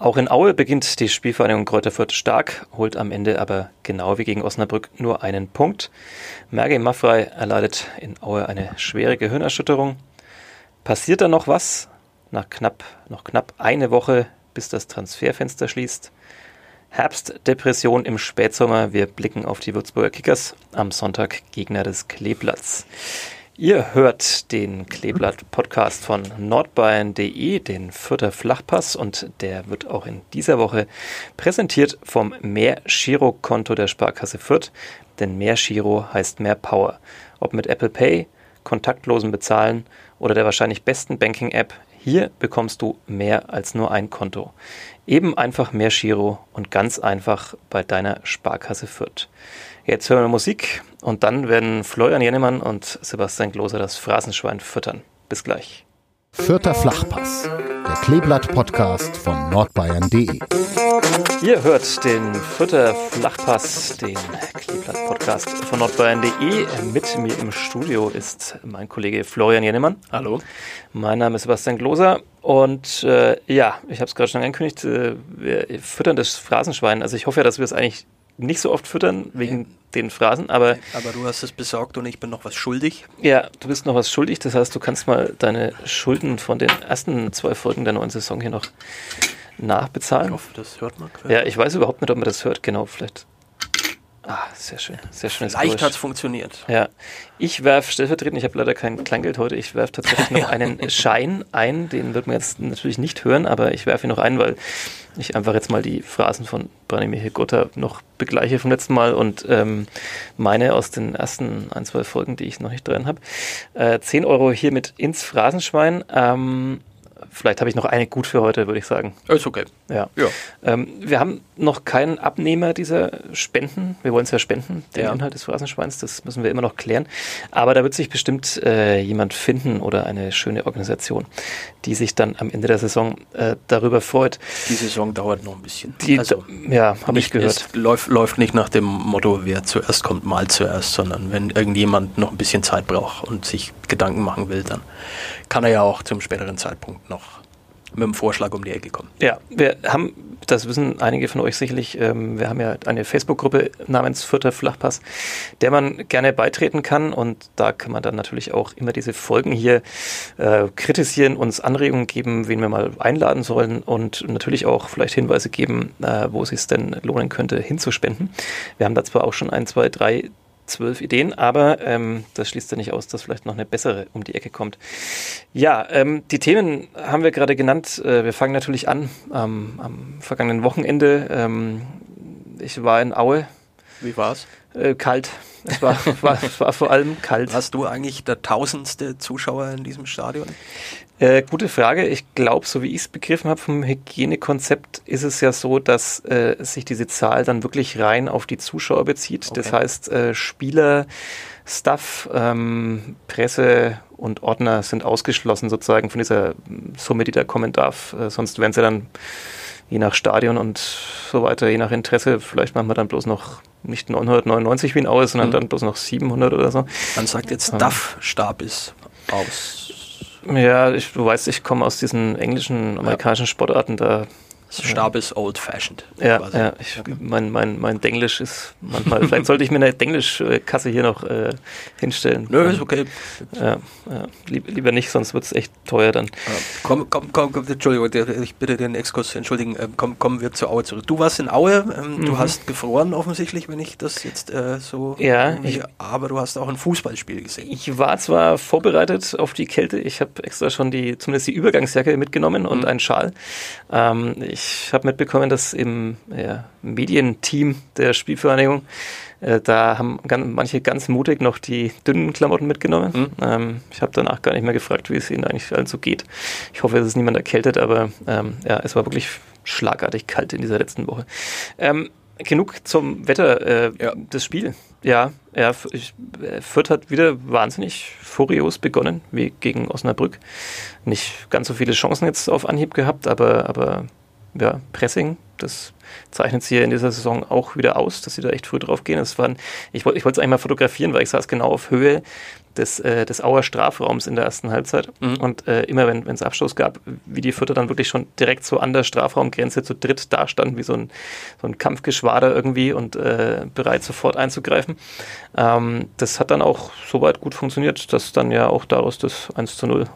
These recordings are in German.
Auch in Aue beginnt die Spielvereinigung Kräuter Fürth stark, holt am Ende aber genau wie gegen Osnabrück nur einen Punkt. Merge Maffrey erleidet in Aue eine schwere Gehirnerschütterung. Passiert da noch was? Nach knapp, noch knapp eine Woche, bis das Transferfenster schließt. Herbstdepression im Spätsommer. Wir blicken auf die Würzburger Kickers. Am Sonntag Gegner des Kleeblatts. Ihr hört den Kleeblatt-Podcast von nordbayern.de, den Fürther Flachpass, und der wird auch in dieser Woche präsentiert vom Mehr-Giro-Konto der Sparkasse Fürth, denn Mehr-Giro heißt mehr Power. Ob mit Apple Pay, kontaktlosen Bezahlen oder der wahrscheinlich besten Banking-App, hier bekommst du mehr als nur ein Konto. Eben einfach mehr Giro und ganz einfach bei deiner Sparkasse Fürth. Jetzt hören wir Musik und dann werden Florian Jennemann und Sebastian Gloser das Phrasenschwein füttern. Bis gleich. Vierter Flachpass, der Kleeblatt-Podcast von nordbayern.de. Ihr hört den Vierter Flachpass, den Kleeblatt-Podcast von nordbayern.de. Mit mir im Studio ist mein Kollege Florian Jennemann. Hallo. Mein Name ist Sebastian Gloser und äh, ja, ich habe es gerade schon angekündigt, äh, wir füttern das Phrasenschwein. Also ich hoffe ja, dass wir es eigentlich nicht so oft füttern wegen ja. den Phrasen, aber. Aber du hast es besorgt und ich bin noch was schuldig. Ja, du bist noch was schuldig. Das heißt, du kannst mal deine Schulden von den ersten zwei Folgen der neuen Saison hier noch nachbezahlen. Ich hoffe, das hört man. Ja, ich weiß überhaupt nicht, ob man das hört. Genau, vielleicht Ah, sehr schön, sehr schön. Leicht hat es funktioniert. Ja, ich werfe stellvertretend, ich habe leider kein Kleingeld heute, ich werfe tatsächlich noch einen Schein ein, den wird man jetzt natürlich nicht hören, aber ich werfe ihn noch ein, weil ich einfach jetzt mal die Phrasen von Branimir Gotha noch begleiche vom letzten Mal und ähm, meine aus den ersten ein, zwei Folgen, die ich noch nicht drin habe. Äh, 10 Euro hiermit ins Phrasenschwein. Ähm, Vielleicht habe ich noch eine gut für heute, würde ich sagen. Ist okay. Ja. ja. Ähm, wir haben noch keinen Abnehmer dieser Spenden. Wir wollen es ja spenden, den ja. Inhalt des Phrasenschweins. Das müssen wir immer noch klären. Aber da wird sich bestimmt äh, jemand finden oder eine schöne Organisation, die sich dann am Ende der Saison äh, darüber freut. Die Saison dauert noch ein bisschen. Die, also, ja, habe ich gehört. Es läuft, läuft nicht nach dem Motto, wer zuerst kommt, mal zuerst, sondern wenn irgendjemand noch ein bisschen Zeit braucht und sich Gedanken machen will, dann kann er ja auch zum späteren Zeitpunkt noch mit dem Vorschlag um die Ecke kommen. Ja, wir haben, das wissen einige von euch sicherlich, ähm, wir haben ja eine Facebook-Gruppe namens Vierter Flachpass, der man gerne beitreten kann und da kann man dann natürlich auch immer diese Folgen hier äh, kritisieren, uns Anregungen geben, wen wir mal einladen sollen und natürlich auch vielleicht Hinweise geben, äh, wo es sich denn lohnen könnte, hinzuspenden. Wir haben da zwar auch schon ein, zwei, drei zwölf Ideen, aber ähm, das schließt ja nicht aus, dass vielleicht noch eine bessere um die Ecke kommt. Ja, ähm, die Themen haben wir gerade genannt. Äh, wir fangen natürlich an ähm, am vergangenen Wochenende. Ähm, ich war in Aue. Wie war's? Äh, kalt. Es war, war, war vor allem kalt. Warst du eigentlich der tausendste Zuschauer in diesem Stadion? Äh, gute Frage. Ich glaube, so wie ich es begriffen habe vom Hygienekonzept, ist es ja so, dass äh, sich diese Zahl dann wirklich rein auf die Zuschauer bezieht. Okay. Das heißt, äh, Spieler, Staff, ähm, Presse und Ordner sind ausgeschlossen sozusagen von dieser Summe, die da kommen darf. Äh, sonst wären sie dann je nach Stadion und so weiter, je nach Interesse, vielleicht machen wir dann bloß noch nicht 999 wie in Aue, sondern mhm. dann bloß noch 700 oder so. Man sagt jetzt DAF-Stab ist aus ja, ich, du weißt, ich komme aus diesen englischen, amerikanischen Sportarten, da Stab ist old-fashioned. Ja, ja ich, mein, mein, mein Denglisch ist manchmal, vielleicht sollte ich mir eine Denglisch-Kasse hier noch äh, hinstellen. Nö, ist okay. Ja, ja, lieb, lieber nicht, sonst wird es echt teuer dann. Komm, komm, komm, komm, Entschuldigung, ich bitte den Exkurs entschuldigen. Ähm, komm, kommen wir zur Aue zurück. Du warst in Aue, ähm, mhm. du hast gefroren offensichtlich, wenn ich das jetzt äh, so. Ja, ich, aber du hast auch ein Fußballspiel gesehen. Ich war zwar vorbereitet auf die Kälte, ich habe extra schon die, zumindest die Übergangsjacke mitgenommen und mhm. einen Schal. Ähm, ich ich habe mitbekommen, dass im ja, Medienteam der Spielvereinigung äh, da haben ganz, manche ganz mutig noch die dünnen Klamotten mitgenommen. Mhm. Ähm, ich habe danach gar nicht mehr gefragt, wie es ihnen eigentlich allen so geht. Ich hoffe, es ist niemand erkältet, aber ähm, ja, es war wirklich schlagartig kalt in dieser letzten Woche. Ähm, genug zum Wetter, äh, ja. das Spiel. Ja, ja, ich, äh, Fürth hat wieder wahnsinnig furios begonnen, wie gegen Osnabrück. Nicht ganz so viele Chancen jetzt auf Anhieb gehabt, aber, aber ja, Pressing, das zeichnet sie ja in dieser Saison auch wieder aus, dass sie da echt früh drauf gehen. Das waren, ich wollte ich es eigentlich mal fotografieren, weil ich saß genau auf Höhe des, äh, des Auer Strafraums in der ersten Halbzeit. Mhm. Und äh, immer wenn es Abstoß gab, wie die Vierter dann wirklich schon direkt so an der Strafraumgrenze zu dritt dastanden, wie so ein, so ein Kampfgeschwader irgendwie und äh, bereit sofort einzugreifen. Ähm, das hat dann auch soweit gut funktioniert, dass dann ja auch daraus das 1 zu 0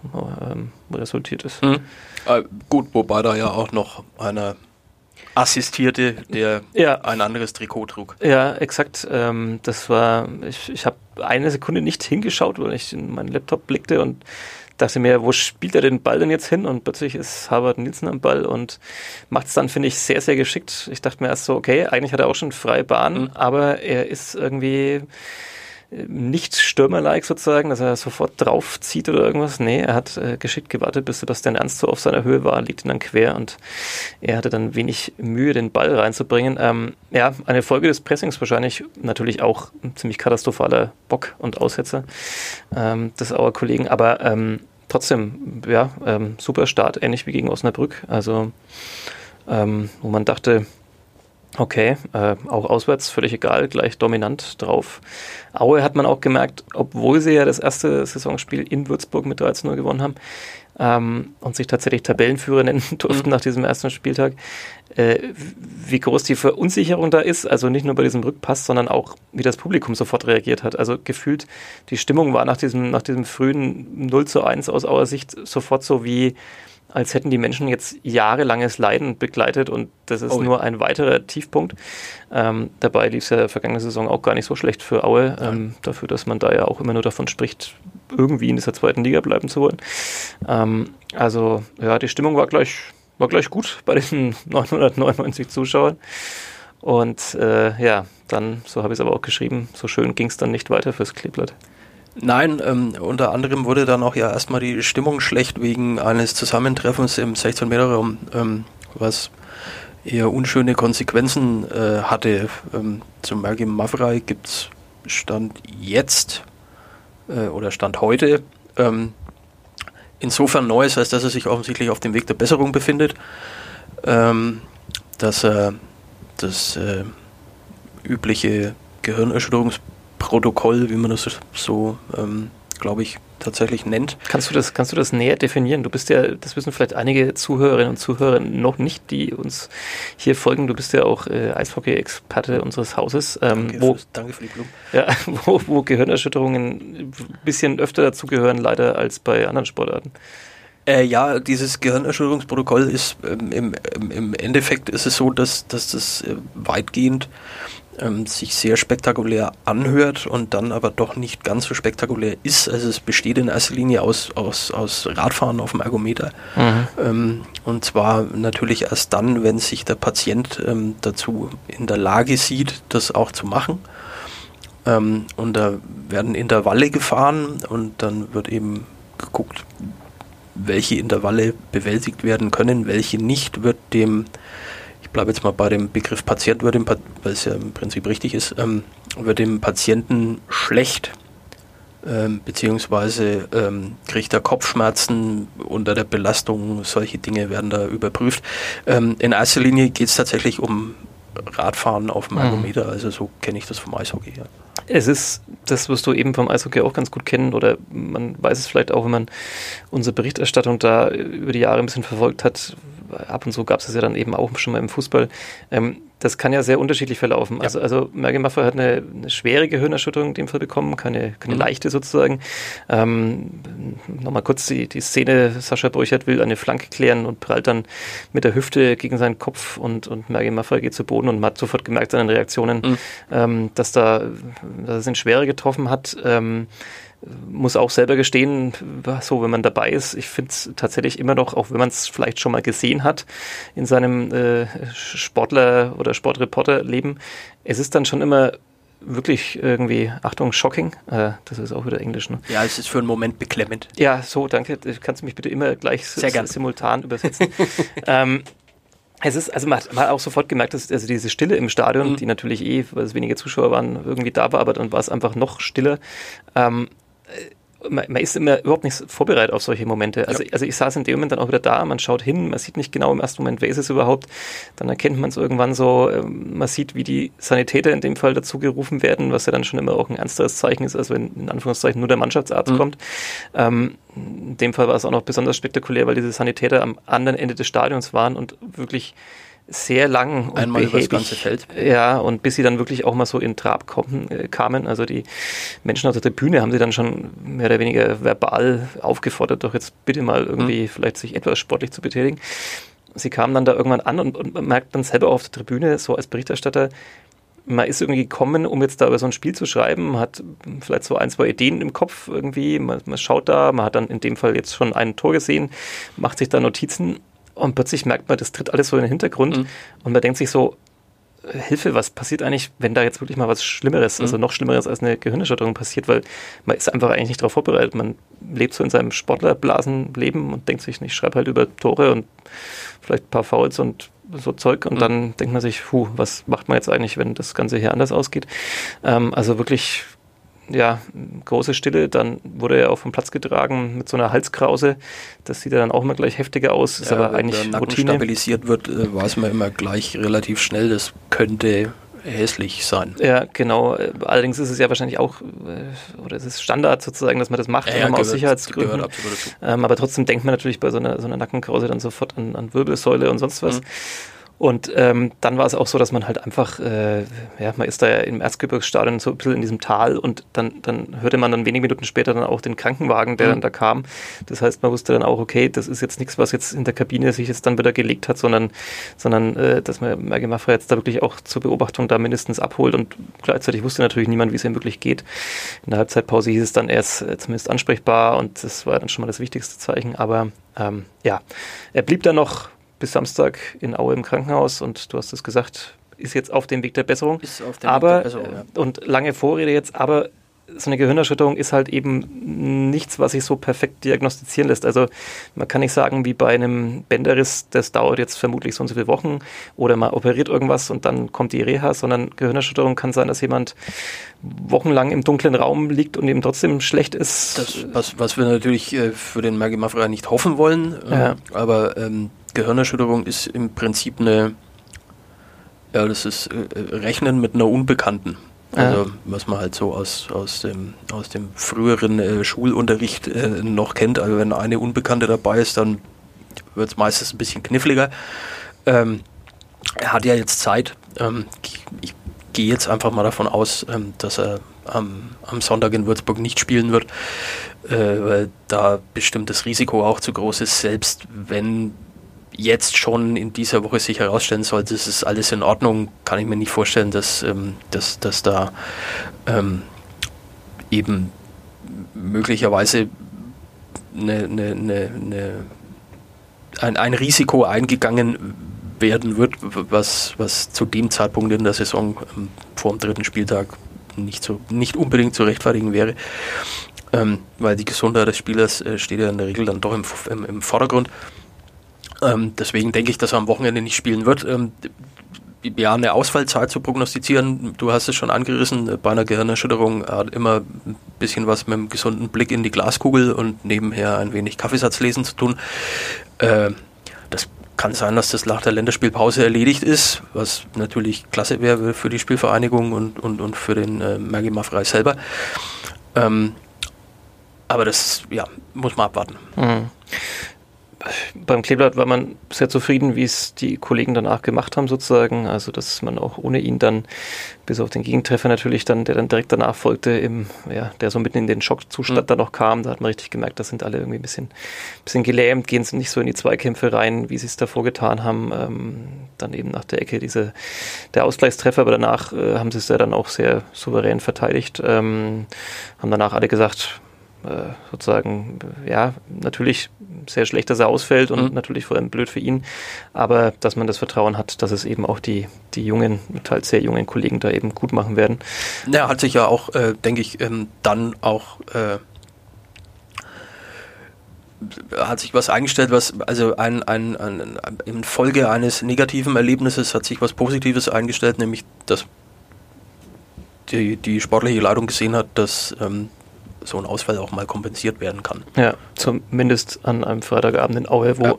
ähm, resultiert ist. Mhm. Äh, gut, wobei da ja auch noch eine assistierte, der ja. ein anderes Trikot trug. Ja, exakt. Ähm, das war, ich, ich habe eine Sekunde nicht hingeschaut, weil ich in meinen Laptop blickte und dachte mir, wo spielt er den Ball denn jetzt hin? Und plötzlich ist Harvard Nielsen am Ball und macht es dann, finde ich, sehr, sehr geschickt. Ich dachte mir erst so, okay, eigentlich hat er auch schon freie Bahn, mhm. aber er ist irgendwie nicht Stürmer-like sozusagen, dass er sofort draufzieht oder irgendwas. Nee, er hat äh, geschickt gewartet, bis Sebastian Ernst so auf seiner Höhe war, liegt ihn dann quer und er hatte dann wenig Mühe, den Ball reinzubringen. Ähm, ja, eine Folge des Pressings wahrscheinlich natürlich auch ein ziemlich katastrophaler Bock und Aussetzer ähm, des Auer Kollegen, aber ähm, trotzdem, ja, ähm, super Start, ähnlich wie gegen Osnabrück. Also, ähm, wo man dachte, Okay, äh, auch auswärts völlig egal, gleich dominant drauf. Aue hat man auch gemerkt, obwohl sie ja das erste Saisonspiel in Würzburg mit 13-0 gewonnen haben ähm, und sich tatsächlich Tabellenführer nennen durften mhm. nach diesem ersten Spieltag, äh, wie groß die Verunsicherung da ist. Also nicht nur bei diesem Rückpass, sondern auch wie das Publikum sofort reagiert hat. Also gefühlt, die Stimmung war nach diesem, nach diesem frühen 0 zu 1 aus Auer Sicht sofort so wie als hätten die Menschen jetzt jahrelanges Leiden begleitet und das ist oh, nur ein weiterer Tiefpunkt. Ähm, dabei lief es ja vergangene Saison auch gar nicht so schlecht für Aue, ähm, dafür, dass man da ja auch immer nur davon spricht, irgendwie in dieser zweiten Liga bleiben zu wollen. Ähm, also ja, die Stimmung war gleich, war gleich gut bei diesen 999 Zuschauern. Und äh, ja, dann, so habe ich es aber auch geschrieben, so schön ging es dann nicht weiter fürs Kleeblatt. Nein, ähm, unter anderem wurde dann auch ja erstmal die Stimmung schlecht wegen eines Zusammentreffens im 16-Meter-Raum, ähm, was eher unschöne Konsequenzen äh, hatte. Ähm, zum Merkim Mavrei gibt es Stand jetzt äh, oder Stand heute ähm, insofern Neues, als dass er sich offensichtlich auf dem Weg der Besserung befindet, ähm, dass er das äh, übliche Gehirnerschütterungs Protokoll, wie man das so, ähm, glaube ich, tatsächlich nennt. Kannst du, das, kannst du das näher definieren? Du bist ja, das wissen vielleicht einige Zuhörerinnen und Zuhörer noch nicht, die uns hier folgen. Du bist ja auch äh, Eishockey-Experte unseres Hauses. Ähm, danke, wo, für, danke für die Blumen. Ja, wo, wo Gehirnerschütterungen ein bisschen öfter dazugehören, leider, als bei anderen Sportarten. Äh, ja, dieses Gehirnerschütterungsprotokoll ist ähm, im, im, Endeffekt ist es so, dass, dass das äh, weitgehend ähm, sich sehr spektakulär anhört und dann aber doch nicht ganz so spektakulär ist. Also es besteht in erster Linie aus, aus, aus Radfahren auf dem Ergometer. Mhm. Ähm, und zwar natürlich erst dann, wenn sich der Patient ähm, dazu in der Lage sieht, das auch zu machen. Ähm, und da werden Intervalle gefahren und dann wird eben geguckt, welche Intervalle bewältigt werden können, welche nicht, wird dem bleibe jetzt mal bei dem Begriff Patient, weil es ja im Prinzip richtig ist, ähm, wird dem Patienten schlecht, ähm, beziehungsweise ähm, kriegt er Kopfschmerzen unter der Belastung, solche Dinge werden da überprüft. Ähm, in erster Linie geht es tatsächlich um Radfahren auf dem mhm. Ergometer, also so kenne ich das vom Eishockey. Ja. Es ist, das wirst du eben vom Eishockey auch ganz gut kennen oder man weiß es vielleicht auch, wenn man unsere Berichterstattung da über die Jahre ein bisschen verfolgt hat, ab und zu gab es das ja dann eben auch schon mal im Fußball. Ähm, das kann ja sehr unterschiedlich verlaufen. Ja. Also, also Merge Maffei hat eine, eine, schwere Gehirnerschütterung in dem Fall bekommen, keine, keine mhm. leichte sozusagen. Ähm, Nochmal kurz die, die Szene, Sascha Brüchert will eine Flanke klären und prallt dann mit der Hüfte gegen seinen Kopf und, und Merge Maffei geht zu Boden und man hat sofort gemerkt an den Reaktionen, mhm. ähm, dass da dass es ihn schwerer getroffen hat. Ähm, muss auch selber gestehen, so wenn man dabei ist, ich finde es tatsächlich immer noch, auch wenn man es vielleicht schon mal gesehen hat in seinem äh, Sportler- oder Sportreporter-Leben, es ist dann schon immer wirklich irgendwie, Achtung, shocking. Äh, das ist auch wieder Englisch, ne? Ja, es ist für einen Moment beklemmend. Ja, so, danke. Kannst du mich bitte immer gleich simultan übersetzen. ähm, Es ist, also man hat, man hat auch sofort gemerkt, dass also diese Stille im Stadion, mhm. die natürlich eh, weil es weniger Zuschauer waren, irgendwie da war, aber dann war es einfach noch stiller. Ähm, man, man, ist immer überhaupt nicht vorbereitet auf solche Momente. Also, ja. also ich saß in dem Moment dann auch wieder da, man schaut hin, man sieht nicht genau im ersten Moment, wer ist es überhaupt. Dann erkennt man es irgendwann so, ähm, man sieht, wie die Sanitäter in dem Fall dazu gerufen werden, was ja dann schon immer auch ein ernsteres Zeichen ist, als wenn in Anführungszeichen nur der Mannschaftsarzt mhm. kommt. Ähm, in dem Fall war es auch noch besonders spektakulär, weil diese Sanitäter am anderen Ende des Stadions waren und wirklich sehr lang und Einmal behäbig, über das ganze Feld. Ja, und bis sie dann wirklich auch mal so in Trab kommen, äh, kamen, also die Menschen auf der Tribüne haben sie dann schon mehr oder weniger verbal aufgefordert, doch jetzt bitte mal irgendwie mhm. vielleicht sich etwas sportlich zu betätigen. Sie kamen dann da irgendwann an und, und man merkt dann selber auf der Tribüne, so als Berichterstatter, man ist irgendwie gekommen, um jetzt da über so ein Spiel zu schreiben, man hat vielleicht so ein, zwei Ideen im Kopf irgendwie, man, man schaut da, man hat dann in dem Fall jetzt schon ein Tor gesehen, macht sich da Notizen und plötzlich merkt man, das tritt alles so in den Hintergrund mhm. und man denkt sich so, Hilfe, was passiert eigentlich, wenn da jetzt wirklich mal was Schlimmeres, also mhm. also noch Schlimmeres als eine Gehirnerschütterung passiert, weil man ist einfach eigentlich nicht darauf vorbereitet. Man lebt so in seinem Sportlerblasenleben und denkt sich, ich schreibe halt über Tore und vielleicht ein paar Fouls und so Zeug und mhm. dann denkt man sich, puh, was macht man jetzt eigentlich, wenn das Ganze hier anders ausgeht? Ähm, also wirklich ja, große Stille. Dann wurde er auch vom Platz getragen mit so einer Halskrause. Das sieht ja dann auch immer gleich heftiger aus. Ist ja, aber eigentlich wenn der Nacken Routine. stabilisiert wird, äh, weiß man immer gleich relativ schnell, das könnte hässlich sein. Ja, genau. Allerdings ist es ja wahrscheinlich auch, äh, oder es ist Standard sozusagen, dass man das macht, ja, ja, gehört, aus Sicherheitsgründen. Ähm, aber trotzdem denkt man natürlich bei so einer, so einer Nackenkrause dann sofort an, an Wirbelsäule und sonst was. Mhm. Und ähm, dann war es auch so, dass man halt einfach, äh, ja, man ist da ja im Erzgebirgsstadion so ein bisschen in diesem Tal und dann, dann hörte man dann wenige Minuten später dann auch den Krankenwagen, der mhm. dann da kam. Das heißt, man wusste dann auch, okay, das ist jetzt nichts, was jetzt in der Kabine sich jetzt dann wieder gelegt hat, sondern, sondern äh, dass man Merge Maffra jetzt da wirklich auch zur Beobachtung da mindestens abholt und gleichzeitig wusste natürlich niemand, wie es ihm wirklich geht. In der Halbzeitpause hieß es dann, er ist äh, zumindest ansprechbar und das war dann schon mal das wichtigste Zeichen, aber ähm, ja, er blieb dann noch bis Samstag in Aue im Krankenhaus und du hast es gesagt, ist jetzt auf dem Weg der Besserung. Ist auf dem aber, Weg der Besserung, ja. Und lange Vorrede jetzt, aber so eine Gehirnerschütterung ist halt eben nichts, was sich so perfekt diagnostizieren lässt. Also man kann nicht sagen, wie bei einem Bänderriss, das dauert jetzt vermutlich so und so viele Wochen oder man operiert irgendwas und dann kommt die Reha, sondern Gehirnerschütterung kann sein, dass jemand wochenlang im dunklen Raum liegt und eben trotzdem schlecht ist. Das, was, was wir natürlich äh, für den Maggie Maffrey nicht hoffen wollen, ja. aber ähm, Gehirnerschütterung ist im Prinzip eine, ja, das ist äh, Rechnen mit einer Unbekannten. Also, was man halt so aus, aus, dem, aus dem früheren äh, Schulunterricht äh, noch kennt. Also, wenn eine Unbekannte dabei ist, dann wird es meistens ein bisschen kniffliger. Ähm, er hat ja jetzt Zeit. Ähm, ich, ich gehe jetzt einfach mal davon aus, ähm, dass er am, am, Sonntag in Würzburg nicht spielen wird, äh, weil da bestimmt das Risiko auch zu groß ist, selbst wenn jetzt schon in dieser Woche sich herausstellen sollte, es ist alles in Ordnung, kann ich mir nicht vorstellen, dass, ähm, dass, dass da ähm, eben möglicherweise eine, eine, eine, ein, ein Risiko eingegangen werden wird, was, was zu dem Zeitpunkt in der Saison ähm, vor dem dritten Spieltag nicht, so, nicht unbedingt zu rechtfertigen wäre. Ähm, weil die Gesundheit des Spielers äh, steht ja in der Regel dann doch im, im, im Vordergrund. Ähm, deswegen denke ich, dass er am Wochenende nicht spielen wird. Ähm, ja, eine Ausfallzeit zu prognostizieren, du hast es schon angerissen, bei einer Gehirnerschütterung hat immer ein bisschen was mit einem gesunden Blick in die Glaskugel und nebenher ein wenig Kaffeesatzlesen zu tun. Äh, das kann sein, dass das nach der Länderspielpause erledigt ist, was natürlich klasse wäre für die Spielvereinigung und, und, und für den äh, Maggie Maffrey selber. Ähm, aber das ja, muss man abwarten. Mhm beim Kleeblatt war man sehr zufrieden, wie es die Kollegen danach gemacht haben, sozusagen. Also, dass man auch ohne ihn dann, bis auf den Gegentreffer natürlich dann, der dann direkt danach folgte, im, ja, der so mitten in den Schockzustand mhm. dann noch kam, da hat man richtig gemerkt, da sind alle irgendwie ein bisschen, bisschen gelähmt, gehen nicht so in die Zweikämpfe rein, wie sie es davor getan haben. Ähm, dann eben nach der Ecke diese, der Ausgleichstreffer, aber danach äh, haben sie es ja dann auch sehr souverän verteidigt, ähm, haben danach alle gesagt, sozusagen, ja, natürlich sehr schlecht, dass er ausfällt und mhm. natürlich vor allem blöd für ihn, aber dass man das Vertrauen hat, dass es eben auch die, die jungen, teils sehr jungen Kollegen da eben gut machen werden. Er hat sich ja auch, äh, denke ich, ähm, dann auch äh, hat sich was eingestellt, was, also ein, ein, ein, in Folge eines negativen Erlebnisses hat sich was Positives eingestellt, nämlich dass die, die sportliche Leitung gesehen hat, dass ähm, so ein Ausfall auch mal kompensiert werden kann. Ja, zumindest an einem Freitagabend in Aue, wo ja.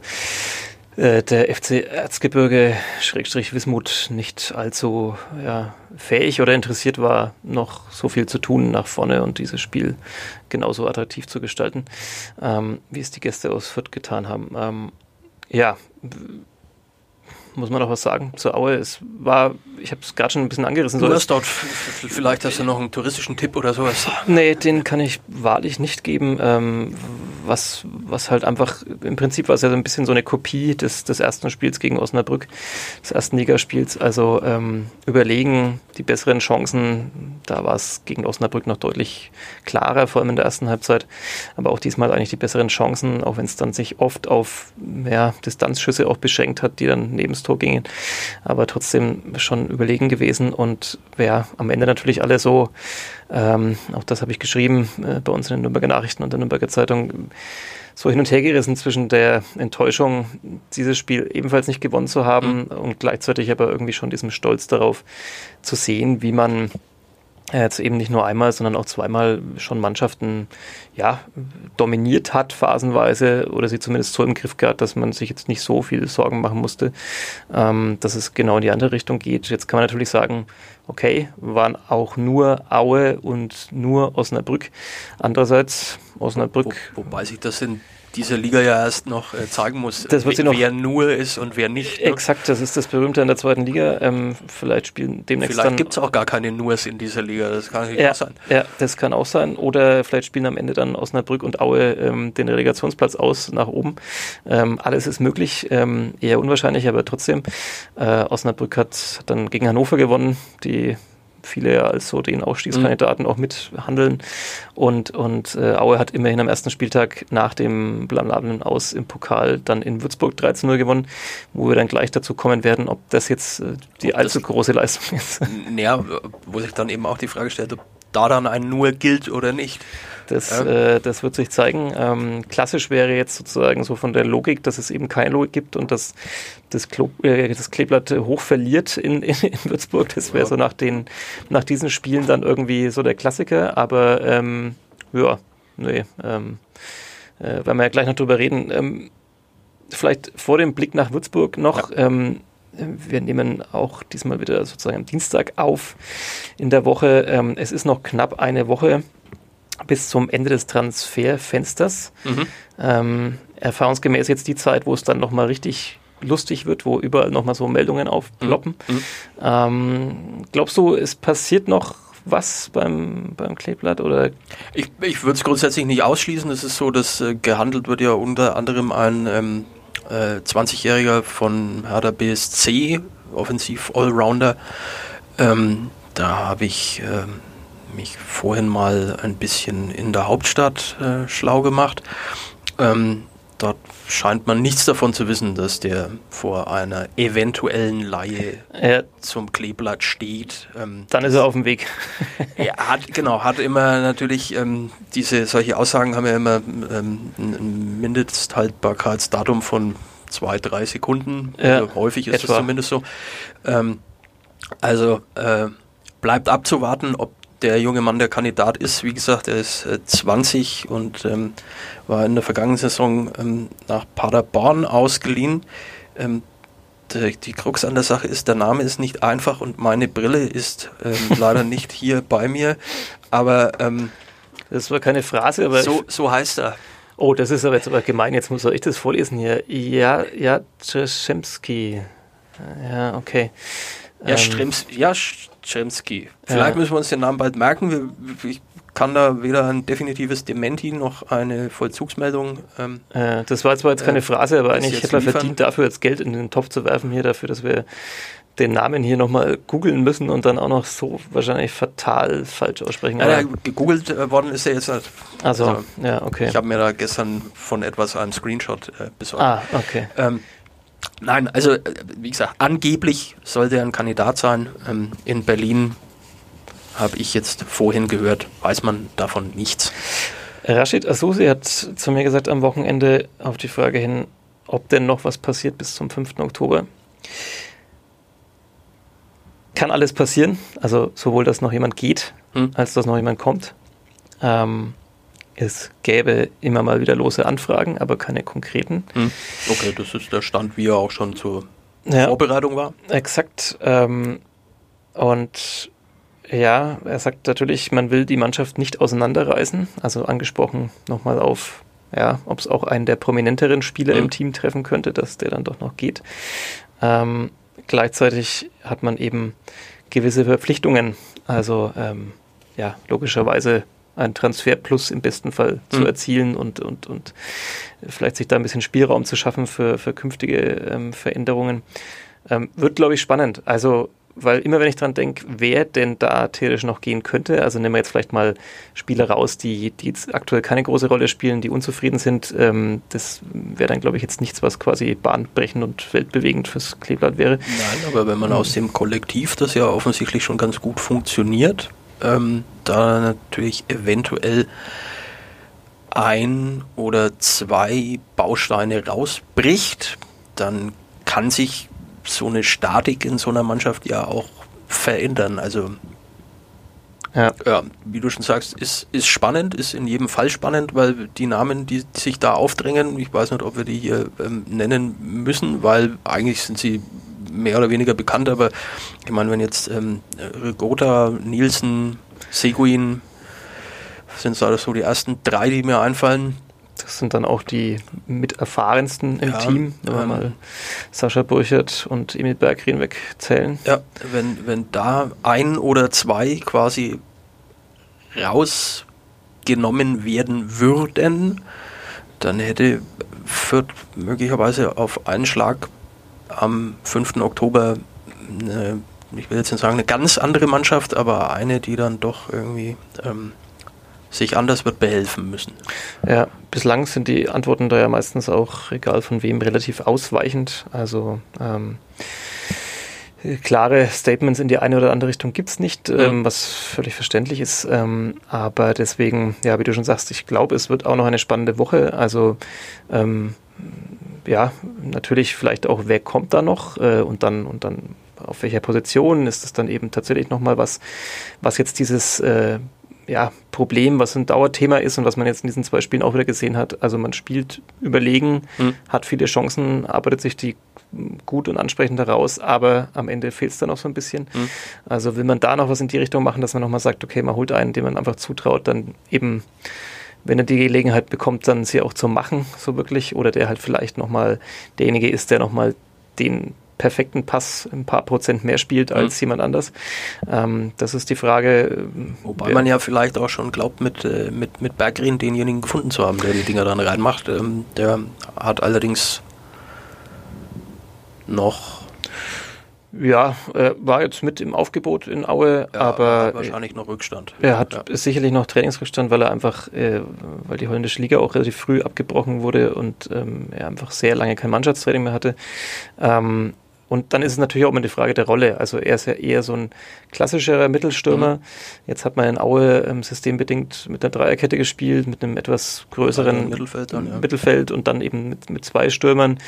Äh, der FC Erzgebirge Schrägstrich Wismut nicht allzu ja, fähig oder interessiert war, noch so viel zu tun nach vorne und dieses Spiel genauso attraktiv zu gestalten, ähm, wie es die Gäste aus Fürth getan haben. Ähm, ja, muss man noch was sagen zur Aue. Es war, ich habe es gerade schon ein bisschen angerissen. Du hast dort, vielleicht hast du noch einen touristischen Tipp oder sowas. Nee, den kann ich wahrlich nicht geben. Ähm, was, was halt einfach, im Prinzip war es ja so ein bisschen so eine Kopie des, des ersten Spiels gegen Osnabrück, des ersten Ligaspiels. Also ähm, überlegen, die besseren Chancen, da war es gegen Osnabrück noch deutlich klarer, vor allem in der ersten Halbzeit. Aber auch diesmal eigentlich die besseren Chancen, auch wenn es dann sich oft auf ja, Distanzschüsse auch beschränkt hat, die dann neben das Tor gingen. Aber trotzdem schon überlegen gewesen und wer am Ende natürlich alle so ähm, auch das habe ich geschrieben äh, bei uns in den Nürnberger Nachrichten und der Nürnberger Zeitung. So hin und her gerissen zwischen der Enttäuschung, dieses Spiel ebenfalls nicht gewonnen zu haben mhm. und gleichzeitig aber irgendwie schon diesem Stolz darauf zu sehen, wie man jetzt eben nicht nur einmal, sondern auch zweimal schon Mannschaften ja, dominiert hat, phasenweise, oder sie zumindest so im Griff gehabt, dass man sich jetzt nicht so viel Sorgen machen musste, ähm, dass es genau in die andere Richtung geht. Jetzt kann man natürlich sagen, okay, waren auch nur Aue und nur Osnabrück. Andererseits Osnabrück. Wo, wobei sich das in dieser Liga ja erst noch äh, zeigen muss, das wird wer, noch, wer nur ist und wer nicht. Ne? Exakt, das ist das Berühmte in der zweiten Liga. Ähm, vielleicht spielen demnächst Vielleicht gibt es auch gar keine Nurs in dieser Liga, das kann ja, auch sein. Ja, das kann auch sein. Oder vielleicht spielen am Ende dann Osnabrück und Aue ähm, den Relegationsplatz aus nach oben. Ähm, alles ist möglich, ähm, eher unwahrscheinlich, aber trotzdem. Äh, Osnabrück hat dann gegen Hannover gewonnen, die viele ja als so den Ausstiegskandidaten mhm. auch mithandeln. Und, und äh, Aue hat immerhin am ersten Spieltag nach dem blamablen Aus im Pokal dann in Würzburg 13-0 gewonnen, wo wir dann gleich dazu kommen werden, ob das jetzt äh, die ob allzu große Leistung ist. Naja, wo sich dann eben auch die Frage stellt, ob da dann ein Nur gilt oder nicht. Das, ja. äh, das wird sich zeigen. Ähm, klassisch wäre jetzt sozusagen so von der Logik, dass es eben keine Logik gibt und dass das, Klo äh, das Kleeblatt hoch verliert in, in, in Würzburg. Das wäre ja. so nach, den, nach diesen Spielen dann irgendwie so der Klassiker. Aber ähm, ja, nee, ähm, äh, werden wir ja gleich noch drüber reden. Ähm, vielleicht vor dem Blick nach Würzburg noch. Ja. Ähm, wir nehmen auch diesmal wieder sozusagen am Dienstag auf in der Woche. Ähm, es ist noch knapp eine Woche bis zum Ende des Transferfensters. Mhm. Ähm, erfahrungsgemäß jetzt die Zeit, wo es dann nochmal richtig lustig wird, wo überall nochmal so Meldungen aufploppen. Mhm. mhm. Ähm, glaubst du, es passiert noch was beim, beim Kleeblatt? Oder? Ich, ich würde es grundsätzlich nicht ausschließen. Es ist so, dass äh, gehandelt wird ja unter anderem ein ähm, äh, 20-Jähriger von Hertha BSC, Offensiv-Allrounder. Ähm, da habe ich ähm, mich vorhin mal ein bisschen in der Hauptstadt äh, schlau gemacht. Ähm, dort scheint man nichts davon zu wissen, dass der vor einer eventuellen Laie ja. zum Kleeblatt steht. Ähm, Dann ist er auf dem Weg. er hat, genau, hat immer natürlich, ähm, diese, solche Aussagen haben ja immer ähm, ein Mindesthaltbarkeitsdatum von zwei, drei Sekunden. Ja, also häufig ist es zumindest so. Ähm, also äh, bleibt abzuwarten, ob der junge Mann der Kandidat ist. Wie gesagt, er ist äh, 20 und ähm, war in der vergangenen Saison ähm, nach Paderborn ausgeliehen. Ähm, die, die Krux an der Sache ist, der Name ist nicht einfach und meine Brille ist ähm, leider nicht hier bei mir. Aber ähm, das war keine Phrase, aber so, so heißt er. Oh, das ist aber jetzt aber gemein. Jetzt muss ich das vorlesen hier. Ja, ja, Trzemski. Ja, okay. Ja, ähm, Strems, ja, Chemsky. Vielleicht ja. müssen wir uns den Namen bald merken. Ich kann da weder ein definitives Dementi noch eine Vollzugsmeldung. Ähm, äh, das war zwar jetzt keine äh, Phrase, aber eigentlich hätte man verdient, dafür jetzt Geld in den Topf zu werfen, hier dafür, dass wir den Namen hier nochmal googeln müssen und dann auch noch so wahrscheinlich fatal falsch aussprechen. Ja, ja gegoogelt äh, worden ist er jetzt halt. Also, also ja, okay. Ich habe mir da gestern von etwas einen Screenshot äh, besorgt. Ah, okay. Ähm, Nein, also äh, wie gesagt, angeblich sollte er ein Kandidat sein. Ähm, in Berlin habe ich jetzt vorhin gehört, weiß man davon nichts. Rashid Asusi hat zu mir gesagt am Wochenende auf die Frage hin, ob denn noch was passiert bis zum 5. Oktober. Kann alles passieren, also sowohl, dass noch jemand geht, hm. als dass noch jemand kommt. Ähm, es gäbe immer mal wieder lose Anfragen, aber keine konkreten. Hm. Okay, das ist der Stand, wie er auch schon zur ja, Vorbereitung war. Exakt. Ähm, und ja, er sagt natürlich, man will die Mannschaft nicht auseinanderreißen. Also angesprochen nochmal auf, ja, ob es auch einen der prominenteren Spieler mhm. im Team treffen könnte, dass der dann doch noch geht. Ähm, gleichzeitig hat man eben gewisse Verpflichtungen. Also ähm, ja, logischerweise ein Transfer plus im besten Fall zu mhm. erzielen und, und, und vielleicht sich da ein bisschen Spielraum zu schaffen für, für künftige ähm, Veränderungen. Ähm, wird, glaube ich, spannend. Also weil immer wenn ich dran denke, wer denn da theoretisch noch gehen könnte, also nehmen wir jetzt vielleicht mal Spieler raus, die, die jetzt aktuell keine große Rolle spielen, die unzufrieden sind, ähm, das wäre dann, glaube ich, jetzt nichts, was quasi bahnbrechend und weltbewegend fürs Kleeblatt wäre. Nein, aber wenn man mhm. aus dem Kollektiv, das ja offensichtlich schon ganz gut funktioniert, ähm, da natürlich eventuell ein oder zwei Bausteine rausbricht, dann kann sich so eine Statik in so einer Mannschaft ja auch verändern. Also ja. ja. wie du schon sagst, ist, ist spannend, ist in jedem Fall spannend, weil die Namen, die sich da aufdrängen, ich weiß nicht, ob wir die hier ähm, nennen müssen, weil eigentlich sind sie mehr oder weniger bekannt, aber ich meine, wenn jetzt ähm, Rigota, Nielsen, Seguin, sind so die ersten drei, die mir einfallen, das sind dann auch die mit erfahrensten im ja, Team, wenn wir ähm, mal Sascha Burchert und Emil Bergren wegzählen. Ja, wenn, wenn da ein oder zwei quasi rausgenommen werden würden, dann hätte Fürth möglicherweise auf einen Schlag am 5. Oktober eine, ich will jetzt nicht sagen eine ganz andere Mannschaft, aber eine, die dann doch irgendwie ähm, sich anders wird behelfen müssen. Ja, bislang sind die Antworten da ja meistens auch, egal von wem, relativ ausweichend. Also ähm, klare Statements in die eine oder andere Richtung gibt es nicht, mhm. ähm, was völlig verständlich ist. Ähm, aber deswegen, ja, wie du schon sagst, ich glaube, es wird auch noch eine spannende Woche. Also ähm, ja, natürlich vielleicht auch, wer kommt da noch äh, und dann und dann auf welcher Position ist das dann eben tatsächlich nochmal was, was jetzt dieses äh, ja, Problem, was ein Dauerthema ist und was man jetzt in diesen zwei Spielen auch wieder gesehen hat. Also man spielt überlegen, mhm. hat viele Chancen, arbeitet sich die gut und ansprechend heraus, aber am Ende fehlt es dann auch so ein bisschen. Mhm. Also will man da noch was in die Richtung machen, dass man nochmal sagt, okay, man holt einen, dem man einfach zutraut, dann eben wenn er die Gelegenheit bekommt, dann sie auch zu machen, so wirklich, oder der halt vielleicht nochmal derjenige ist, der nochmal den perfekten Pass ein paar Prozent mehr spielt mhm. als mhm. jemand anders. Ähm, das ist die Frage. Wobei man ja vielleicht auch schon glaubt, mit, äh, mit, mit Berggren denjenigen gefunden zu haben, der die Dinger dann reinmacht. Ähm, der hat allerdings noch ja, er war jetzt mit im Aufgebot in Aue, ja, aber wahrscheinlich noch Rückstand. Er hat ja. sicherlich noch Trainingsrückstand, weil er einfach, äh, weil die holländische Liga auch relativ früh abgebrochen wurde und ähm, er einfach sehr lange kein Mannschaftstraining mehr hatte. Ähm, und dann ist es natürlich auch immer die Frage der Rolle. Also er ist ja eher so ein klassischerer Mittelstürmer. Mhm. Jetzt hat man in Aue ähm, systembedingt mit einer Dreierkette gespielt, mit einem etwas größeren Mittelfeld, dann, ja. Mittelfeld und dann eben mit, mit zwei Stürmern,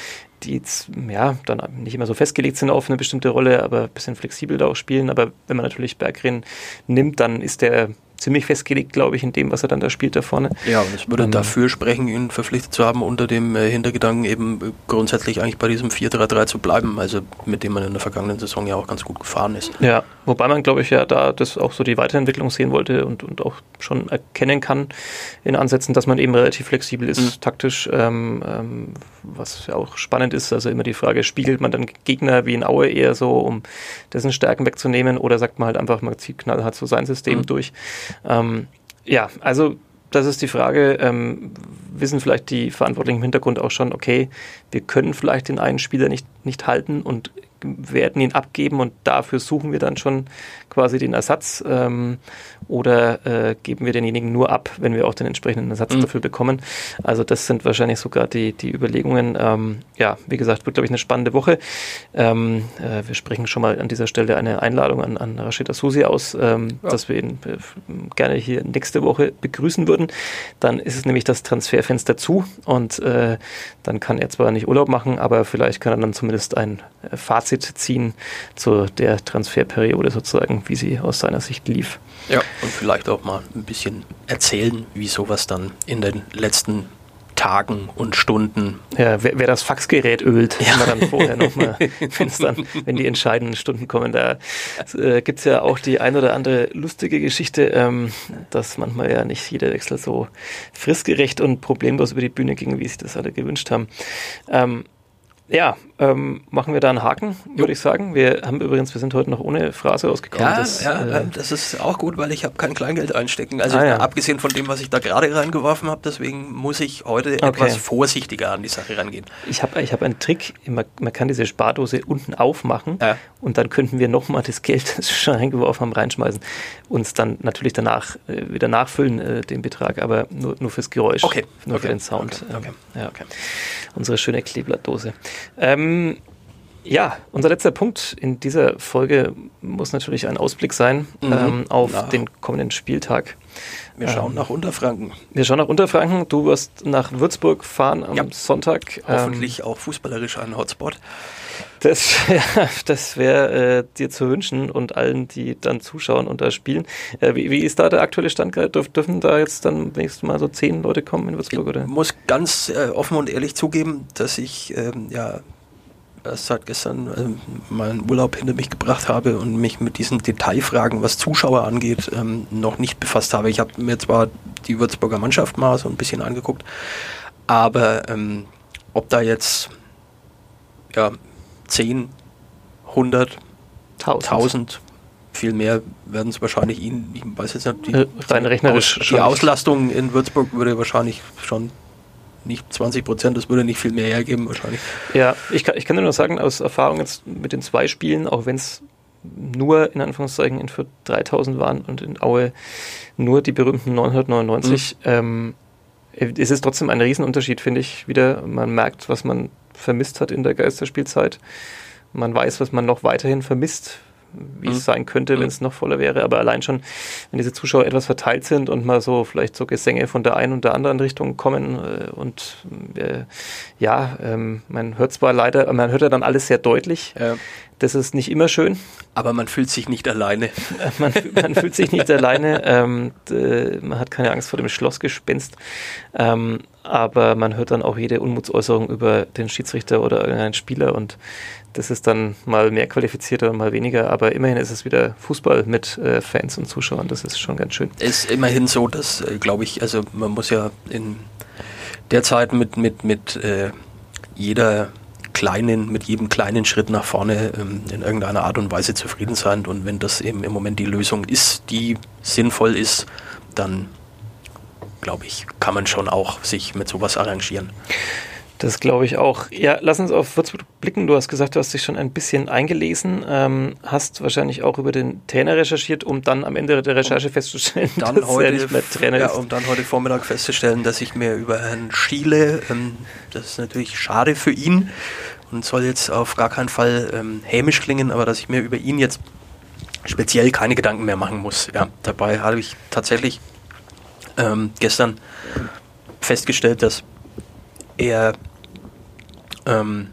die jetzt, ja, dann nicht immer so festgelegt sind auf eine bestimmte Rolle, aber ein bisschen flexibel da auch spielen. Aber wenn man natürlich Berggren nimmt, dann ist der ziemlich festgelegt, glaube ich, in dem, was er dann da spielt da vorne. Ja, und es würde ähm, dafür sprechen, ihn verpflichtet zu haben, unter dem äh, Hintergedanken eben äh, grundsätzlich eigentlich bei diesem 4-3-3 zu bleiben, also mit dem man in der vergangenen Saison ja auch ganz gut gefahren ist. Ja, wobei man, glaube ich, ja da das auch so die Weiterentwicklung sehen wollte und, und auch schon erkennen kann in Ansätzen, dass man eben relativ flexibel ist, mhm. taktisch, ähm, ähm, was ja auch spannend ist. Also immer die Frage, spiegelt man dann Gegner wie in Aue eher so, um dessen Stärken wegzunehmen oder sagt man halt einfach, man zieht knallhart so sein System mhm. durch. Ähm, ja, also das ist die Frage. Ähm, wissen vielleicht die Verantwortlichen im Hintergrund auch schon, okay, wir können vielleicht den einen Spieler nicht nicht halten und werden ihn abgeben und dafür suchen wir dann schon quasi den Ersatz ähm, oder äh, geben wir denjenigen nur ab, wenn wir auch den entsprechenden Ersatz mhm. dafür bekommen. Also das sind wahrscheinlich sogar die, die Überlegungen. Ähm, ja, wie gesagt, wird glaube ich eine spannende Woche. Ähm, äh, wir sprechen schon mal an dieser Stelle eine Einladung an, an Rashida Susi aus, ähm, ja. dass wir ihn äh, gerne hier nächste Woche begrüßen würden. Dann ist es nämlich das Transferfenster zu und äh, dann kann er zwar nicht Urlaub machen, aber vielleicht kann er dann zumindest ein äh, Fazit ziehen zu der Transferperiode sozusagen, wie sie aus seiner Sicht lief. Ja, und vielleicht auch mal ein bisschen erzählen, wie sowas dann in den letzten Tagen und Stunden. Ja, wer, wer das Faxgerät ölt, ja. immer dann vorher nochmal, dann, wenn die entscheidenden Stunden kommen. Da äh, gibt es ja auch die ein oder andere lustige Geschichte, ähm, dass manchmal ja nicht jeder Wechsel so fristgerecht und problemlos über die Bühne ging, wie sich das alle gewünscht haben. Ähm, ja, ähm, machen wir da einen Haken, würde ich sagen. Wir haben übrigens, wir sind heute noch ohne Phrase ausgekommen. Ja, das, ja, äh, das ist auch gut, weil ich habe kein Kleingeld einstecken. Also ah, ja. abgesehen von dem, was ich da gerade reingeworfen habe, deswegen muss ich heute okay. etwas vorsichtiger an die Sache rangehen. Ich habe ich hab einen Trick, man, man, kann diese Spardose unten aufmachen ja. und dann könnten wir nochmal das Geld, das wir schon reingeworfen haben, reinschmeißen. Uns dann natürlich danach äh, wieder nachfüllen, äh, den Betrag, aber nur, nur fürs Geräusch, okay. nur okay. für den Sound. Okay. Ähm, ja. Unsere schöne Kleeblattdose. Ähm, ja, unser letzter Punkt in dieser Folge muss natürlich ein Ausblick sein mhm. ähm, auf Na. den kommenden Spieltag. Wir schauen ähm, nach Unterfranken. Wir schauen nach Unterfranken. Du wirst nach Würzburg fahren am ja. Sonntag. Hoffentlich ähm, auch fußballerisch ein Hotspot. Das, ja, das wäre äh, dir zu wünschen und allen, die dann zuschauen und da spielen. Äh, wie, wie, ist da der aktuelle Stand? Dürf, dürfen da jetzt dann nächstes Mal so zehn Leute kommen in Würzburg? Ich oder? muss ganz äh, offen und ehrlich zugeben, dass ich ähm, ja erst seit gestern äh, meinen Urlaub hinter mich gebracht habe und mich mit diesen Detailfragen, was Zuschauer angeht, ähm, noch nicht befasst habe. Ich habe mir zwar die Würzburger Mannschaft mal so ein bisschen angeguckt, aber ähm, ob da jetzt ja, 10, 100, 1000, 1000 viel mehr werden es wahrscheinlich Ihnen, ich weiß jetzt nicht, die, äh, rein rechnerisch Aus, die Auslastung in Würzburg würde wahrscheinlich schon nicht 20 Prozent, das würde nicht viel mehr hergeben wahrscheinlich. Ja, ich kann, ich kann nur sagen, aus Erfahrung jetzt mit den zwei Spielen, auch wenn es nur in Anführungszeichen in Fürth 3000 waren und in Aue nur die berühmten 999, mhm. ähm, es ist trotzdem ein Riesenunterschied, finde ich, wieder. Man merkt, was man vermisst hat in der Geisterspielzeit. Man weiß, was man noch weiterhin vermisst, wie mhm. es sein könnte, mhm. wenn es noch voller wäre. Aber allein schon, wenn diese Zuschauer etwas verteilt sind und mal so vielleicht so Gesänge von der einen und der anderen Richtung kommen äh, und äh, ja, ähm, man hört zwar leider, man hört ja dann alles sehr deutlich. Ja. Das ist nicht immer schön. Aber man fühlt sich nicht alleine. man, man fühlt sich nicht alleine. Ähm, man hat keine Angst vor dem Schlossgespenst. Ähm, aber man hört dann auch jede Unmutsäußerung über den Schiedsrichter oder irgendeinen Spieler und das ist dann mal mehr qualifizierter mal weniger, aber immerhin ist es wieder Fußball mit äh, Fans und Zuschauern. Das ist schon ganz schön. Ist immerhin so, dass, äh, glaube ich, also man muss ja in der Zeit mit, mit, mit äh, jeder kleinen, mit jedem kleinen Schritt nach vorne ähm, in irgendeiner Art und Weise zufrieden sein. Und wenn das eben im Moment die Lösung ist, die sinnvoll ist, dann glaube ich, kann man schon auch sich mit sowas arrangieren. Das glaube ich auch. Ja, lass uns auf Würzburg blicken. Du hast gesagt, du hast dich schon ein bisschen eingelesen, ähm, hast wahrscheinlich auch über den Trainer recherchiert, um dann am Ende der Recherche festzustellen, dann dass heute, er nicht mehr Trainer ja, ist. Um dann heute Vormittag festzustellen, dass ich mir über Herrn Schiele, ähm, das ist natürlich schade für ihn und soll jetzt auf gar keinen Fall ähm, hämisch klingen, aber dass ich mir über ihn jetzt speziell keine Gedanken mehr machen muss. Ja, dabei habe ich tatsächlich ähm, gestern festgestellt, dass er ähm,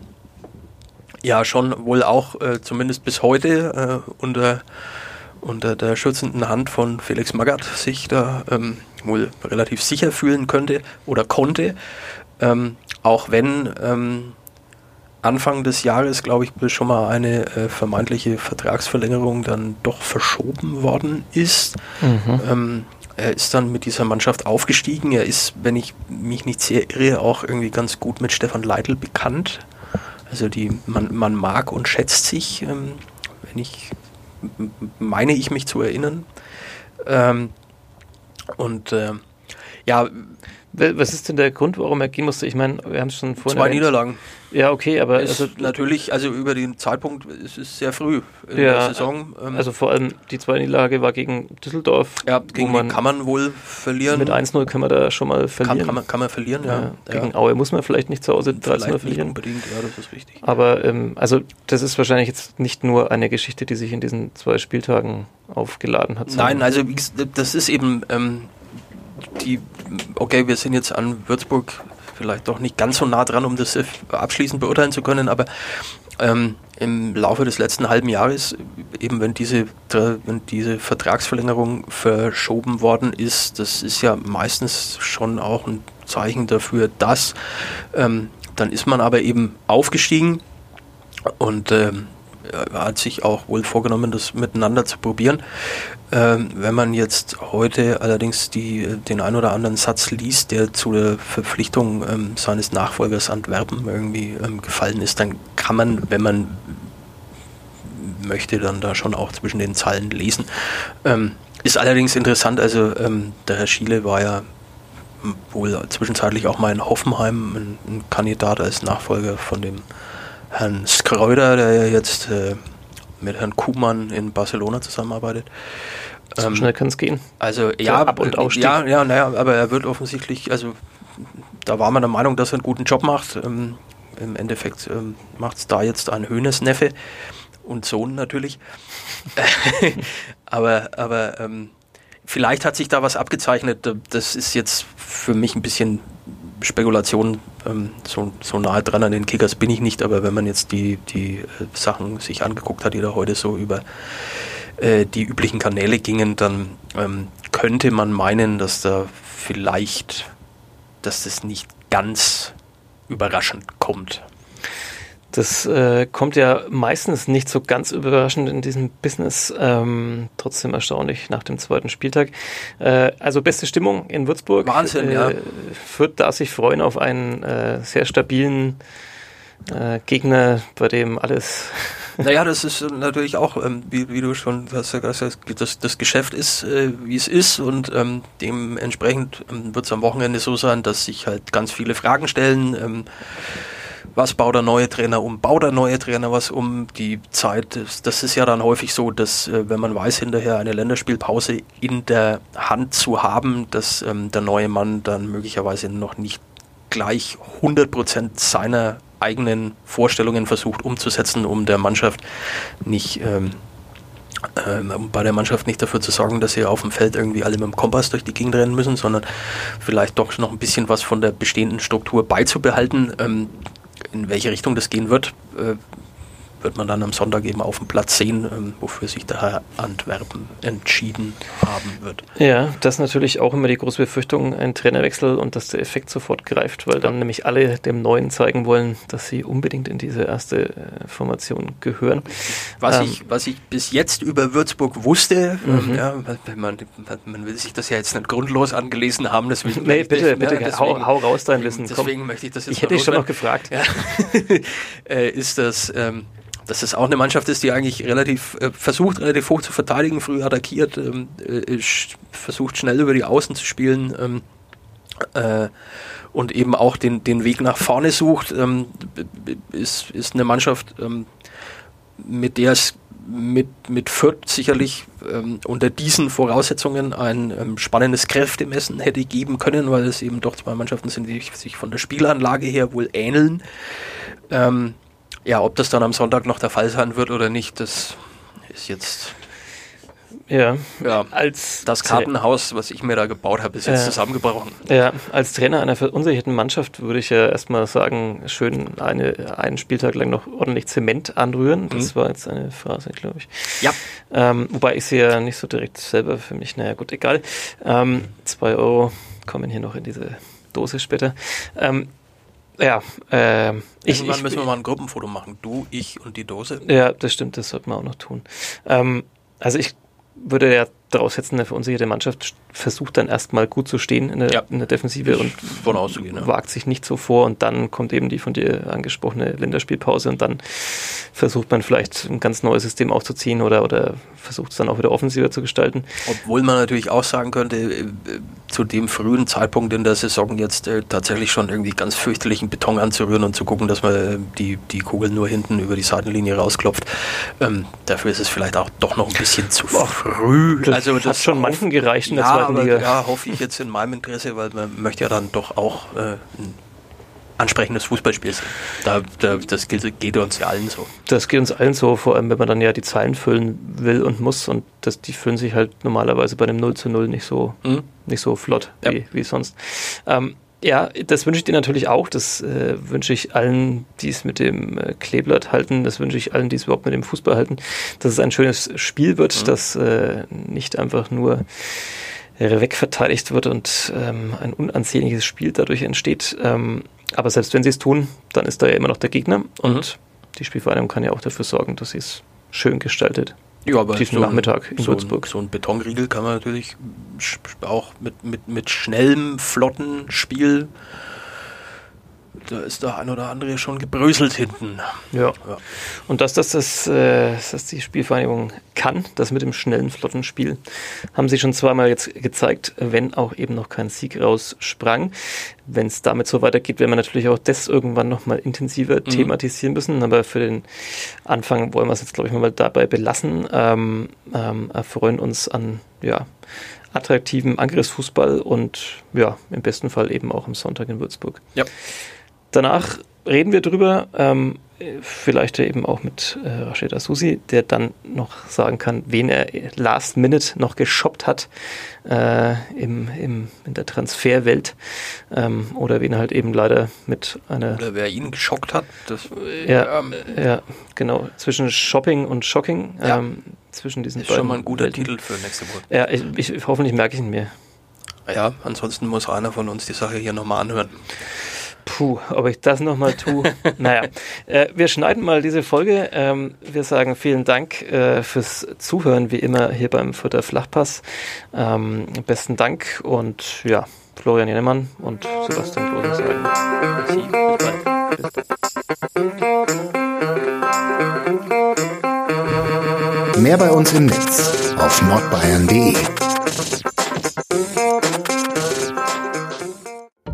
ja schon wohl auch äh, zumindest bis heute äh, unter, unter der schützenden Hand von Felix Magath sich da ähm, wohl relativ sicher fühlen könnte oder konnte. Ähm, auch wenn ähm, Anfang des Jahres, glaube ich, schon mal eine äh, vermeintliche Vertragsverlängerung dann doch verschoben worden ist. Mhm. Er ist dann mit dieser Mannschaft aufgestiegen. Er ist, wenn ich mich nicht sehr irre, auch irgendwie ganz gut mit Stefan Leitl bekannt. Also die, man, man mag und schätzt sich, ähm, wenn ich meine ich mich zu erinnern. Ähm, und äh, ja, Was ist denn der Grund, warum er gehen musste? Ich meine, wir haben es schon vorhin. Zwei erwähnt. Niederlagen. Ja, okay, aber. also, natürlich, also über den Zeitpunkt ist es sehr früh in ja, der Saison. Ähm, also vor allem die zweite Niederlage war gegen Düsseldorf. Ja, gegen man kann man wohl verlieren. Mit 1-0 kann man da schon mal verlieren. Kann, kann, man, kann man verlieren, ja. ja. Gegen Aue muss man vielleicht nicht zu Hause 13 verlieren. Unbedingt, ja, das ist richtig. Aber ähm, also das ist wahrscheinlich jetzt nicht nur eine Geschichte, die sich in diesen zwei Spieltagen aufgeladen hat. Nein, also das ist eben. Ähm, die, okay, wir sind jetzt an Würzburg vielleicht doch nicht ganz so nah dran, um das abschließend beurteilen zu können, aber ähm, im Laufe des letzten halben Jahres, eben wenn diese, wenn diese Vertragsverlängerung verschoben worden ist, das ist ja meistens schon auch ein Zeichen dafür, dass ähm, dann ist man aber eben aufgestiegen und ähm, hat sich auch wohl vorgenommen, das miteinander zu probieren. Ähm, wenn man jetzt heute allerdings die, den ein oder anderen Satz liest, der zu der Verpflichtung ähm, seines Nachfolgers Antwerpen irgendwie ähm, gefallen ist, dann kann man, wenn man möchte, dann da schon auch zwischen den Zeilen lesen. Ähm, ist allerdings interessant, also ähm, der Herr Schiele war ja wohl zwischenzeitlich auch mal in Hoffenheim ein, ein Kandidat als Nachfolger von dem Herrn Skreuder, der ja jetzt äh, mit Herrn Kuhmann in Barcelona zusammenarbeitet. So ähm, schnell kann es gehen. Also ja, Ab- und Ausstieg. ja, ja, naja, aber er wird offensichtlich, also da war man der Meinung, dass er einen guten Job macht. Ähm, Im Endeffekt ähm, macht es da jetzt ein Höhnes Neffe und Sohn natürlich. aber aber ähm, vielleicht hat sich da was abgezeichnet. Das ist jetzt für mich ein bisschen Spekulation, ähm, so, so nahe dran an den Kickers bin ich nicht, aber wenn man jetzt die, die äh, Sachen sich angeguckt hat, die da heute so über äh, die üblichen Kanäle gingen, dann ähm, könnte man meinen, dass da vielleicht, dass das nicht ganz überraschend kommt. Das äh, kommt ja meistens nicht so ganz überraschend in diesem Business. Ähm, trotzdem erstaunlich nach dem zweiten Spieltag. Äh, also beste Stimmung in Würzburg. Wahnsinn, äh, ja. Fürth darf sich freuen auf einen äh, sehr stabilen äh, Gegner, bei dem alles. Naja, das ist natürlich auch, ähm, wie, wie, du schon hast, gesagt, das, das Geschäft ist, äh, wie es ist und ähm, dementsprechend ähm, wird es am Wochenende so sein, dass sich halt ganz viele Fragen stellen. Was baut der neue Trainer um? Baut der neue Trainer was um? Die Zeit, das, das ist ja dann häufig so, dass äh, wenn man weiß, hinterher eine Länderspielpause in der Hand zu haben, dass ähm, der neue Mann dann möglicherweise noch nicht gleich 100% seiner eigenen Vorstellungen versucht umzusetzen, um der Mannschaft nicht ähm, ähm, bei der Mannschaft nicht dafür zu sorgen, dass sie auf dem Feld irgendwie alle mit dem Kompass durch die Gegend rennen müssen, sondern vielleicht doch noch ein bisschen was von der bestehenden Struktur beizubehalten. Ähm, in welche Richtung das gehen wird, äh, wird man dann am Sonntag eben auf dem Platz sehen, ähm, wofür sich der Herr Antwerpen entschieden haben wird. Ja, das ist natürlich auch immer die große Befürchtung, ein Trainerwechsel und dass der Effekt sofort greift, weil dann nämlich alle dem Neuen zeigen wollen, dass sie unbedingt in diese erste äh, Formation gehören. Was, ähm, ich, was ich bis jetzt über Würzburg wusste, ähm, mhm. ja, man, man will sich das ja jetzt nicht grundlos angelesen haben, deswegen. Nee, bitte, bitte, ja, deswegen, hau, hau, raus dein Wissen. Deswegen Komm, möchte ich das jetzt Ich hätte dich schon noch gefragt. Ja. äh, ist das. Ähm, dass es auch eine Mannschaft ist, die eigentlich relativ äh, versucht, relativ hoch zu verteidigen, früh attackiert, ähm, äh, versucht schnell über die Außen zu spielen ähm, äh, und eben auch den, den Weg nach vorne sucht, ähm, ist, ist eine Mannschaft, ähm, mit der es mit, mit Fürth sicherlich ähm, unter diesen Voraussetzungen ein ähm, spannendes Kräftemessen hätte geben können, weil es eben doch zwei Mannschaften sind, die sich von der Spielanlage her wohl ähneln. Ähm, ja, ob das dann am Sonntag noch der Fall sein wird oder nicht, das ist jetzt. Ja, ja als das Kartenhaus, was ich mir da gebaut habe, ist jetzt äh, zusammengebrochen. Ja, als Trainer einer verunsicherten Mannschaft würde ich ja erstmal sagen, schön eine, einen Spieltag lang noch ordentlich Zement anrühren. Das mhm. war jetzt eine Phrase, glaube ich. Ja. Ähm, wobei ich sie ja nicht so direkt selber für mich, naja, gut, egal. Ähm, zwei Euro kommen hier noch in diese Dose später. Ähm, ja, äh, ich, Irgendwann ich, müssen wir mal ein Gruppenfoto machen. Du, ich und die Dose. Ja, das stimmt, das sollten wir auch noch tun. Ähm, also ich würde ja daraus jetzt eine verunsicherte Mannschaft versucht dann erstmal gut zu stehen in der, ja. in der Defensive und von auszugehen, ja. wagt sich nicht so vor und dann kommt eben die von dir angesprochene Länderspielpause und dann versucht man vielleicht ein ganz neues System aufzuziehen oder, oder versucht es dann auch wieder offensiver zu gestalten. Obwohl man natürlich auch sagen könnte, äh, zu dem frühen Zeitpunkt in der Saison jetzt äh, tatsächlich schon irgendwie ganz fürchterlichen Beton anzurühren und zu gucken, dass man äh, die, die Kugel nur hinten über die Seitenlinie rausklopft. Ähm, dafür ist es vielleicht auch doch noch ein bisschen zu früh. Das also das hat schon manchen gereicht in der ja, zweiten Liga. Ja, hoffe ich jetzt in meinem Interesse, weil man möchte ja dann doch auch äh, ein ansprechendes Fußballspiel sehen. Da, da, das geht, geht, uns ja allen so. Das geht uns allen so, vor allem wenn man dann ja die Zahlen füllen will und muss und das, die füllen sich halt normalerweise bei einem 0 zu 0 nicht so, mhm. nicht so flott ja. wie, wie sonst. Ähm, ja, das wünsche ich dir natürlich auch. Das äh, wünsche ich allen, die es mit dem äh, Kleeblatt halten. Das wünsche ich allen, die es überhaupt mit dem Fußball halten. Dass es ein schönes Spiel wird, mhm. das äh, nicht einfach nur wegverteidigt wird und ähm, ein unansehnliches Spiel dadurch entsteht. Ähm, aber selbst wenn sie es tun, dann ist da ja immer noch der Gegner und mhm. die Spielvereinigung kann ja auch dafür sorgen, dass sie es schön gestaltet. Ja, aber diesen so Nachmittag in so Würzburg. Ein, so ein Betonriegel kann man natürlich auch mit, mit, mit schnellem, flotten Spiel da ist der ein oder andere schon gebröselt hinten. Ja. ja. Und dass das, das, äh, dass die Spielvereinigung kann, das mit dem schnellen, flotten Spiel, haben sie schon zweimal jetzt gezeigt, wenn auch eben noch kein Sieg raussprang. Wenn es damit so weitergeht, werden wir natürlich auch das irgendwann nochmal intensiver mhm. thematisieren müssen. Aber für den Anfang wollen wir es jetzt, glaube ich, mal dabei belassen. Ähm, ähm, erfreuen uns an, ja, attraktiven Angriffsfußball und ja, im besten Fall eben auch am Sonntag in Würzburg. Ja. Danach reden wir drüber, ähm, vielleicht eben auch mit äh, Rashida Susi, der dann noch sagen kann, wen er last minute noch geshoppt hat äh, im, im, in der Transferwelt ähm, oder wen er halt eben leider mit einer... Oder wer ihn geschockt hat. Das, ja, ähm, ja, genau. Zwischen Shopping und Shocking. Ja. Ähm, zwischen diesen ist beiden schon mal ein guter Welten. Titel für nächste Woche. Ja, ich, ich, hoffentlich merke ich ihn mir. Ja, ansonsten muss einer von uns die Sache hier nochmal anhören. Puh, ob ich das nochmal tue. naja, äh, wir schneiden mal diese Folge. Ähm, wir sagen vielen Dank äh, fürs Zuhören, wie immer hier beim Futter Flachpass. Ähm, besten Dank und ja, Florian Jennemann und Sebastian Klose sagen. Mehr bei uns im Netz auf nordbayern.de.